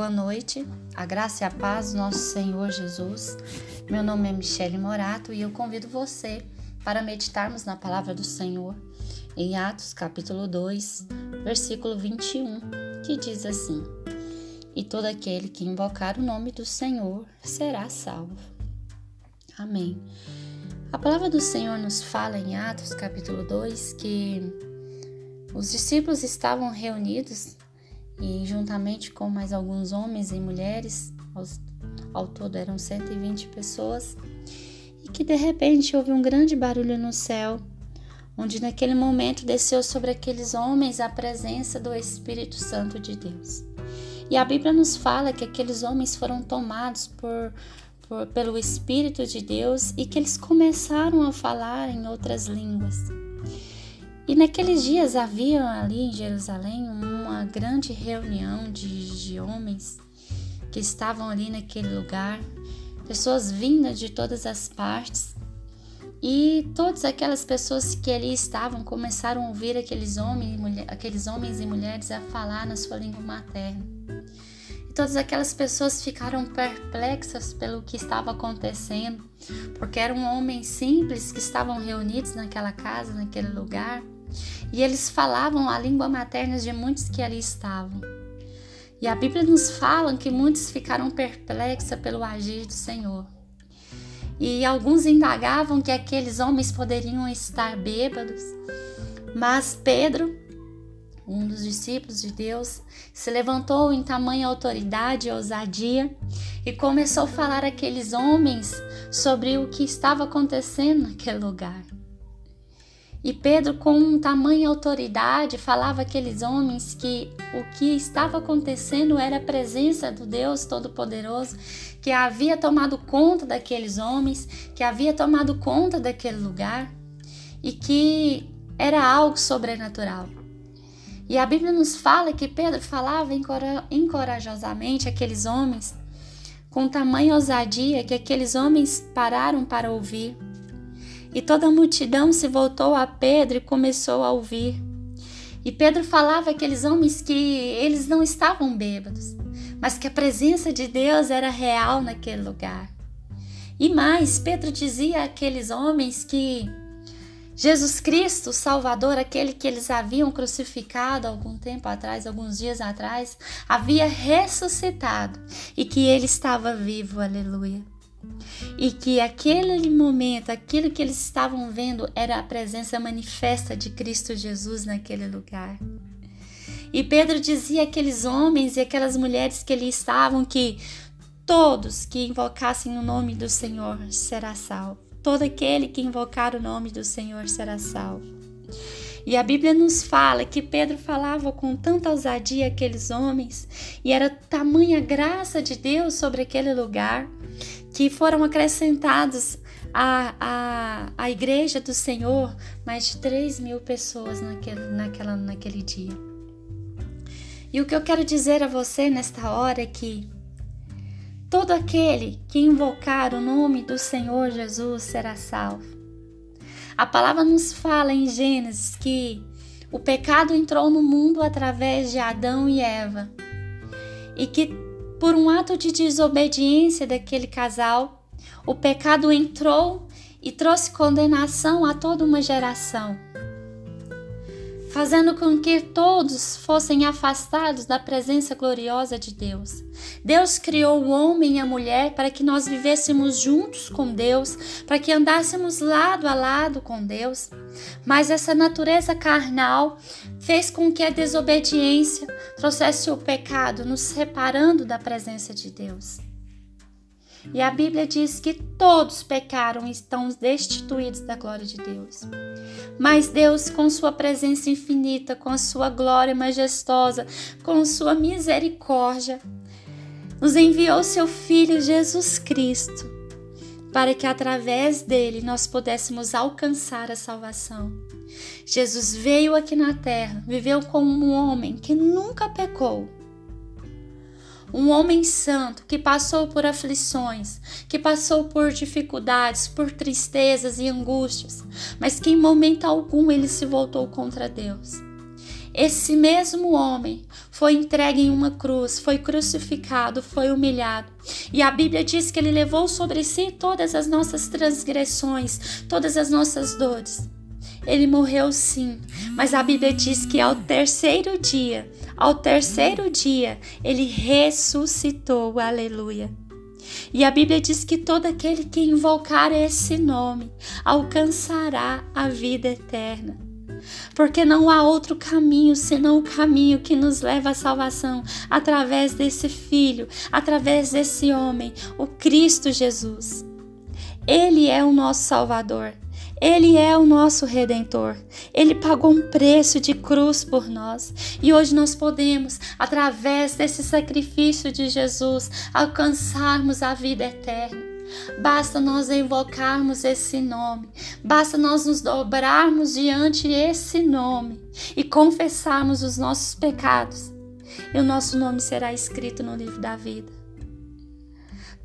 Boa noite, a graça e a paz do nosso Senhor Jesus. Meu nome é Michele Morato e eu convido você para meditarmos na palavra do Senhor em Atos capítulo 2, versículo 21, que diz assim: E todo aquele que invocar o nome do Senhor será salvo. Amém. A palavra do Senhor nos fala em Atos capítulo 2 que os discípulos estavam reunidos e juntamente com mais alguns homens e mulheres, aos, ao todo eram 120 pessoas, e que de repente houve um grande barulho no céu, onde naquele momento desceu sobre aqueles homens a presença do Espírito Santo de Deus. E a Bíblia nos fala que aqueles homens foram tomados por, por, pelo Espírito de Deus e que eles começaram a falar em outras línguas. E naqueles dias havia ali em Jerusalém uma grande reunião de, de homens que estavam ali naquele lugar, pessoas vindas de todas as partes. E todas aquelas pessoas que ali estavam começaram a ouvir aqueles homens, mulher, aqueles homens e mulheres a falar na sua língua materna. E todas aquelas pessoas ficaram perplexas pelo que estava acontecendo, porque eram homens simples que estavam reunidos naquela casa, naquele lugar e eles falavam a língua materna de muitos que ali estavam. E a Bíblia nos fala que muitos ficaram perplexos pelo agir do Senhor. E alguns indagavam que aqueles homens poderiam estar bêbados. Mas Pedro, um dos discípulos de Deus, se levantou em tamanha autoridade e ousadia e começou a falar àqueles homens sobre o que estava acontecendo naquele lugar. E Pedro, com tamanha autoridade, falava àqueles homens que o que estava acontecendo era a presença do Deus Todo-Poderoso que havia tomado conta daqueles homens, que havia tomado conta daquele lugar e que era algo sobrenatural. E a Bíblia nos fala que Pedro falava encorajosamente aqueles homens, com tamanha ousadia que aqueles homens pararam para ouvir. E toda a multidão se voltou a Pedro e começou a ouvir. E Pedro falava àqueles homens que eles não estavam bêbados, mas que a presença de Deus era real naquele lugar. E mais, Pedro dizia àqueles homens que Jesus Cristo, Salvador, aquele que eles haviam crucificado algum tempo atrás, alguns dias atrás, havia ressuscitado e que ele estava vivo, aleluia e que aquele momento, aquilo que eles estavam vendo era a presença manifesta de Cristo Jesus naquele lugar. E Pedro dizia àqueles homens e aquelas mulheres que ali estavam que todos que invocassem o nome do Senhor será salvo. Todo aquele que invocar o nome do Senhor será salvo. E a Bíblia nos fala que Pedro falava com tanta ousadia aqueles homens, e era tamanha graça de Deus sobre aquele lugar, que foram acrescentados à, à, à igreja do Senhor mais de 3 mil pessoas naquele, naquela, naquele dia. E o que eu quero dizer a você nesta hora é que todo aquele que invocar o nome do Senhor Jesus será salvo. A palavra nos fala em Gênesis que o pecado entrou no mundo através de Adão e Eva e que por um ato de desobediência daquele casal, o pecado entrou e trouxe condenação a toda uma geração, fazendo com que todos fossem afastados da presença gloriosa de Deus. Deus criou o homem e a mulher para que nós vivêssemos juntos com Deus, para que andássemos lado a lado com Deus. Mas essa natureza carnal fez com que a desobediência trouxesse o pecado, nos separando da presença de Deus. E a Bíblia diz que todos pecaram e estão destituídos da glória de Deus. Mas Deus, com sua presença infinita, com a sua glória majestosa, com sua misericórdia, nos enviou seu Filho Jesus Cristo para que através dele nós pudéssemos alcançar a salvação. Jesus veio aqui na terra, viveu como um homem que nunca pecou. Um homem santo que passou por aflições, que passou por dificuldades, por tristezas e angústias, mas que em momento algum ele se voltou contra Deus. esse mesmo homem foi entregue em uma cruz, foi crucificado, foi humilhado. E a Bíblia diz que ele levou sobre si todas as nossas transgressões, todas as nossas dores. Ele morreu sim, mas a Bíblia diz que ao terceiro dia, ao terceiro dia, ele ressuscitou. Aleluia. E a Bíblia diz que todo aquele que invocar esse nome alcançará a vida eterna. Porque não há outro caminho senão o caminho que nos leva à salvação através desse Filho, através desse homem, o Cristo Jesus. Ele é o nosso Salvador. Ele é o nosso redentor. Ele pagou um preço de cruz por nós. E hoje nós podemos, através desse sacrifício de Jesus, alcançarmos a vida eterna. Basta nós invocarmos esse nome, basta nós nos dobrarmos diante desse nome e confessarmos os nossos pecados, e o nosso nome será escrito no livro da vida.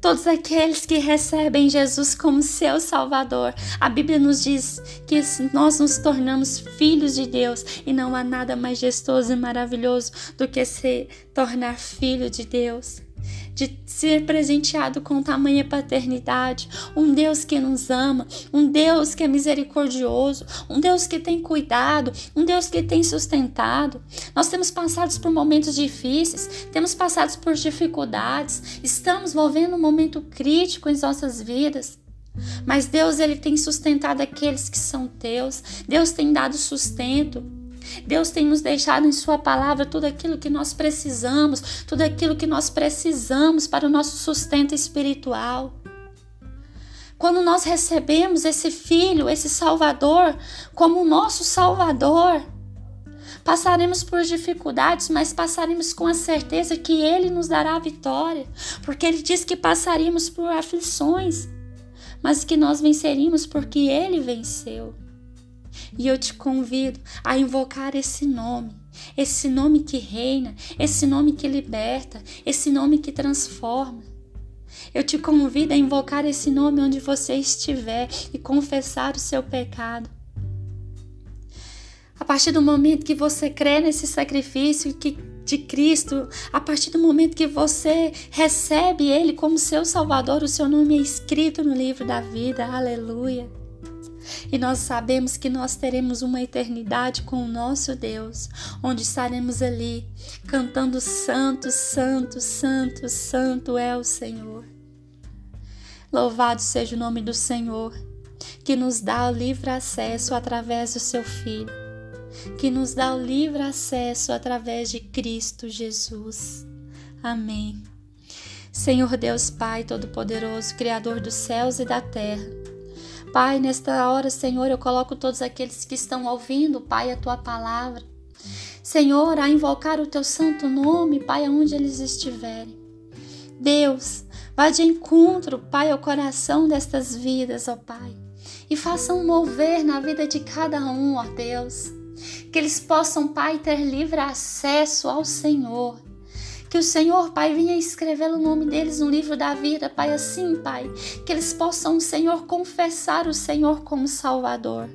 Todos aqueles que recebem Jesus como seu Salvador. A Bíblia nos diz que nós nos tornamos filhos de Deus e não há nada mais gestoso e maravilhoso do que se tornar filho de Deus de ser presenteado com tamanha paternidade, um Deus que nos ama, um Deus que é misericordioso, um Deus que tem cuidado, um Deus que tem sustentado. Nós temos passado por momentos difíceis, temos passado por dificuldades, estamos vivendo um momento crítico em nossas vidas. Mas Deus ele tem sustentado aqueles que são teus. Deus tem dado sustento. Deus tem nos deixado em Sua palavra tudo aquilo que nós precisamos, tudo aquilo que nós precisamos para o nosso sustento espiritual. Quando nós recebemos esse Filho, esse Salvador, como o nosso Salvador, passaremos por dificuldades, mas passaremos com a certeza que Ele nos dará a vitória, porque Ele diz que passaríamos por aflições, mas que nós venceríamos porque Ele venceu. E eu te convido a invocar esse nome, esse nome que reina, esse nome que liberta, esse nome que transforma. Eu te convido a invocar esse nome onde você estiver e confessar o seu pecado. A partir do momento que você crê nesse sacrifício que, de Cristo, a partir do momento que você recebe Ele como seu Salvador, o seu nome é escrito no livro da vida. Aleluia. E nós sabemos que nós teremos uma eternidade com o nosso Deus, onde estaremos ali cantando Santo, Santo, Santo, Santo é o Senhor. Louvado seja o nome do Senhor, que nos dá o livre acesso através do seu Filho, que nos dá o livre acesso através de Cristo Jesus. Amém. Senhor Deus Pai Todo-Poderoso, Criador dos céus e da terra, Pai, nesta hora, Senhor, eu coloco todos aqueles que estão ouvindo, Pai, a tua palavra. Senhor, a invocar o teu santo nome, Pai, aonde eles estiverem. Deus, vá de encontro, Pai, ao coração destas vidas, ó Pai, e façam mover na vida de cada um, ó Deus. Que eles possam, Pai, ter livre acesso ao Senhor que o Senhor, Pai, venha escrever o nome deles no livro da vida, Pai, assim, Pai, que eles possam, Senhor, confessar o Senhor como Salvador.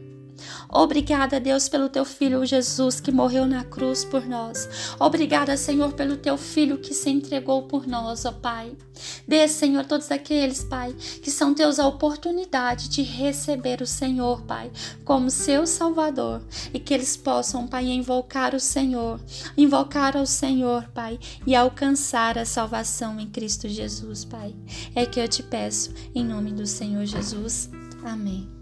Obrigada, Deus, pelo teu filho Jesus que morreu na cruz por nós. Obrigada, Senhor, pelo teu filho que se entregou por nós, ó Pai. Dê, Senhor, todos aqueles, Pai, que são teus a oportunidade de receber o Senhor, Pai, como seu Salvador e que eles possam, Pai, invocar o Senhor, invocar ao Senhor, Pai, e alcançar a salvação em Cristo Jesus, Pai. É que eu te peço, em nome do Senhor Jesus. Amém.